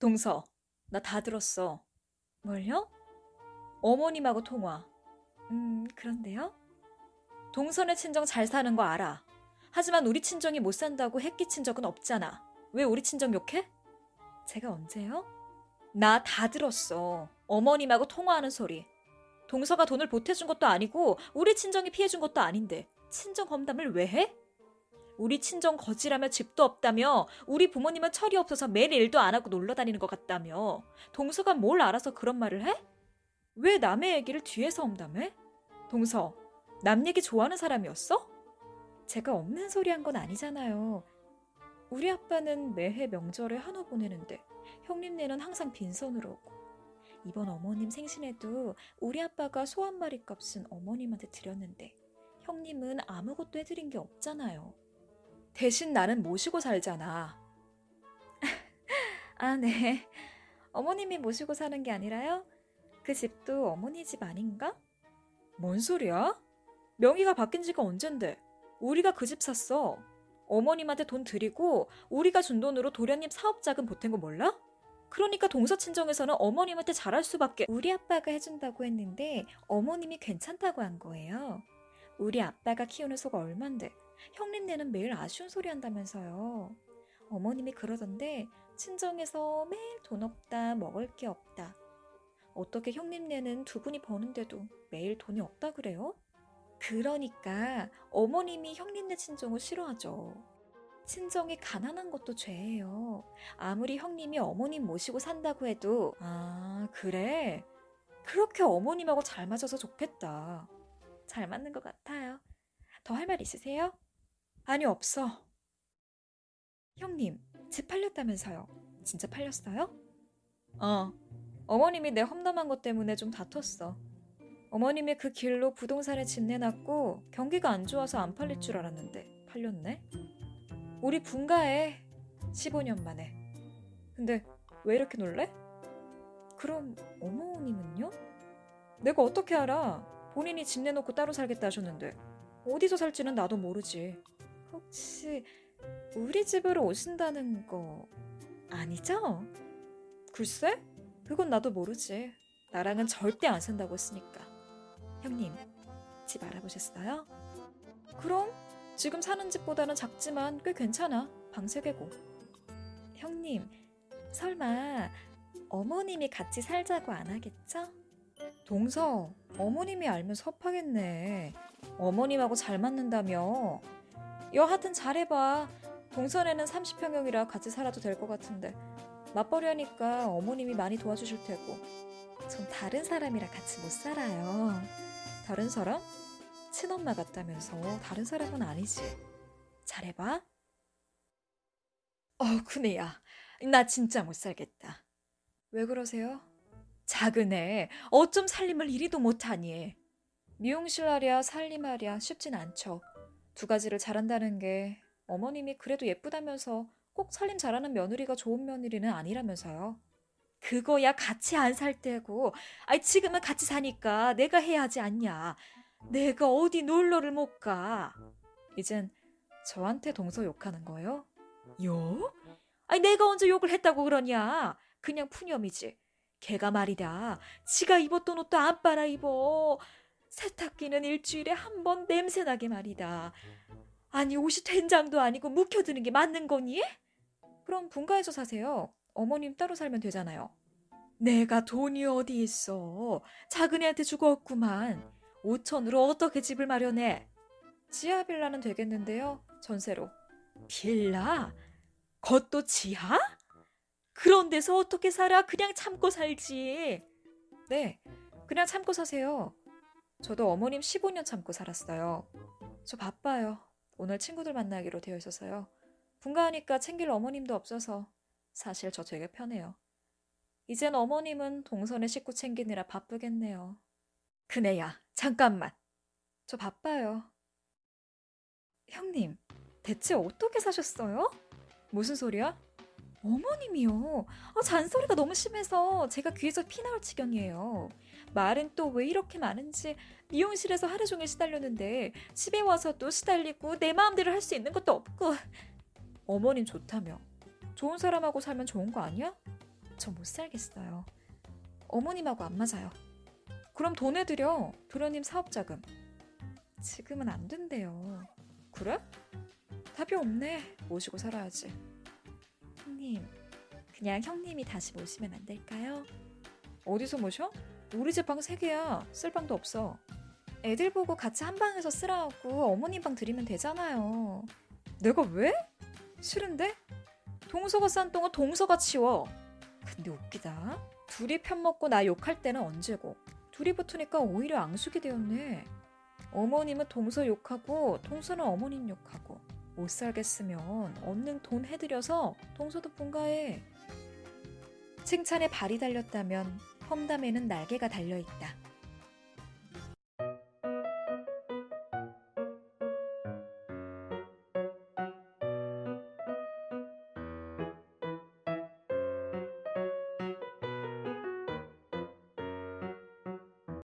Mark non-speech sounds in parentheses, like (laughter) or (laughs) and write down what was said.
동서, 나 다 들었어. 뭘요? 어머님하고 통화. 음, 그런데요? 동선의 친정 잘 사는 거 알아. 하지만 우리 친정이 못 산다고 해 끼친 적은 없잖아. 왜 우리 친정 욕해? 제가 언제요? 나 다 들었어. 어머님하고 통화하는 소리. 동서가 돈을 보태준 것도 아니고 우리 친정이 피해준 것도 아닌데 친정 험담을 왜 해? 우리 친정 거지라며 집도 없다며 우리 부모님은 철이 없어서 매일 일도 안 하고 놀러 다니는 것 같다며 동서가 뭘 알아서 그런 말을 해? 왜 남의 얘기를 뒤에서 험담해? 동서, 남 얘기 좋아하는 사람이었어? 제가 없는 소리 한 건 아니잖아요. 우리 아빠는 매해 명절에 한우 보내는데 형님네는 항상 빈손으로 오고 이번 어머님 생신에도 우리 아빠가 소 한 마리 값은 어머님한테 드렸는데 형님은 아무것도 해드린 게 없잖아요. 대신 나는 모시고 살잖아. (laughs) 아, 네. 어머님이 모시고 사는 게 아니라요? 그 집도 어머니 집 아닌가? 뭔 소리야? 명의가 바뀐 지가 언젠데. 우리가 그 집 샀어. 어머님한테 돈 드리고 우리가 준 돈으로 도련님 사업 자금 보탠 거 몰라? 그러니까 동서 친정에서는 어머님한테 잘할 수밖에. 우리 아빠가 해준다고 했는데 어머님이 괜찮다고 한 거예요. 우리 아빠가 키우는 소가 얼만데 형님네는 매일 아쉬운 소리 한다면서요. 어머님이 그러던데 친정에서 매일 돈 없다 먹을 게 없다. 어떻게 형님네는 두 분이 버는데도 매일 돈이 없다 그래요? 그러니까 어머님이 형님네 친정을 싫어하죠. 친정이 가난한 것도 죄예요. 아무리 형님이 어머님 모시고 산다고 해도 아 그래? 그렇게 어머님하고 잘 맞아서 좋겠다. 잘 맞는 것 같아요. 더 할 말 있으세요? 아니 없어. 형님 집 팔렸다면서요. 진짜 팔렸어요? 어. 어머님이 내 험담한 것 때문에 좀 다퉜어. 어머님이 그 길로 부동산에 집 내놨고 경기가 안 좋아서 안 팔릴 줄 알았는데 팔렸네. 우리 분가해 15년 만에. 근데 왜 이렇게 놀래? 그럼 어머님은요? 내가 어떻게 알아? 본인이 집 내놓고 따로 살겠다 하셨는데 어디서 살지는 나도 모르지. 혹시 우리 집으로 오신다는 거 아니죠? 글쎄? 그건 나도 모르지. 나랑은 절대 안 산다고 했으니까. 형님, 집 알아보셨어요? 그럼 지금 사는 집보다는 작지만 꽤 괜찮아. 방 세 개고. 형님, 설마 어머님이 같이 살자고 안 하겠죠? 동서, 어머님이 알면 섭하겠네. 어머님하고 잘 맞는다며. 여하튼 잘해봐. 동선에는 30평형이라 같이 살아도 될 것 같은데. 맞벌이 하니까 어머님이 많이 도와주실 테고. 전 다른 사람이랑 같이 못 살아요. 다른 사람? 친엄마 같다면서 다른 사람은 아니지. 잘해봐. 어, 그네야. 나 진짜 못 살겠다. 왜 그러세요? 작은 애, 어쩜 살림을 이리도 못하니. 미용실 하랴 살림 하랴 쉽진 않죠. 두 가지를 잘한다는 게 어머님이 그래도 예쁘다면서 꼭 살림 잘하는 며느리가 좋은 며느리는 아니라면서요. 그거야 같이 안 살 때고, 아이 지금은 같이 사니까 내가 해야 하지 않냐. 내가 어디 놀러를 못 가. 이젠 저한테 동서 욕하는 거예요? 욕? 아니 내가 언제 욕을 했다고 그러냐? 그냥 푸념이지. 걔가 말이다. 지가 입었던 옷도 안 빨아 입어. 세탁기는 일주일에 한 번 냄새나게 말이다. 아니 옷이 된장도 아니고 묵혀드는 게 맞는 거니? 그럼 분가해서 사세요. 어머님 따로 살면 되잖아요. 내가 돈이 어디 있어. 작은 애한테 죽었구만. 5천으로 어떻게 집을 마련해? 지하 빌라는 되겠는데요. 전세로. 빌라? 그것도 지하? 그런 데서 어떻게 살아? 그냥 참고 살지. 네, 그냥 참고 사세요. 저도 어머님 15년 참고 살았어요. 저 바빠요. 오늘 친구들 만나기로 되어 있어서요. 분가하니까 챙길 어머님도 없어서 사실 저 되게 편해요. 이젠 어머님은 동선의 식구 챙기느라 바쁘겠네요. 그네야, 잠깐만. 저 바빠요. 형님, 대체 어떻게 사셨어요? 무슨 소리야? 어머님이요. 아, 잔소리가 너무 심해서 제가 귀에서 피 나올 지경이에요. 말은 또 왜 이렇게 많은지 미용실에서 하루 종일 시달렸는데 집에 와서도 시달리고 내 마음대로 할 수 있는 것도 없고 어머님 좋다며 좋은 사람하고 살면 좋은 거 아니야? 저 못 살겠어요. 어머님하고 안 맞아요. 그럼 돈 해드려. 도련님 사업자금. 지금은 안 된대요. 그래? 답이 없네. 모시고 살아야지. 형님, 그냥 형님이 다시 모시면 안 될까요? 어디서 모셔? 우리 집방 3개야. 쓸 방도 없어. 애들 보고 같이 한 방에서 쓰라고 어머님 방 드리면 되잖아요. 내가 왜? 싫은데? 동서가 싼 똥은 동서가 치워. 근데 웃기다. 둘이 편먹고 나 욕할 때는 언제고. 둘이 붙으니까 오히려 앙숙이 되었네. 어머님은 동서 욕하고 동서는 어머님 욕하고. 못 살겠으면 얻는 돈 해드려서 동서도 분가해. 칭찬에 발이 달렸다면 험담에는 날개가 달려있다.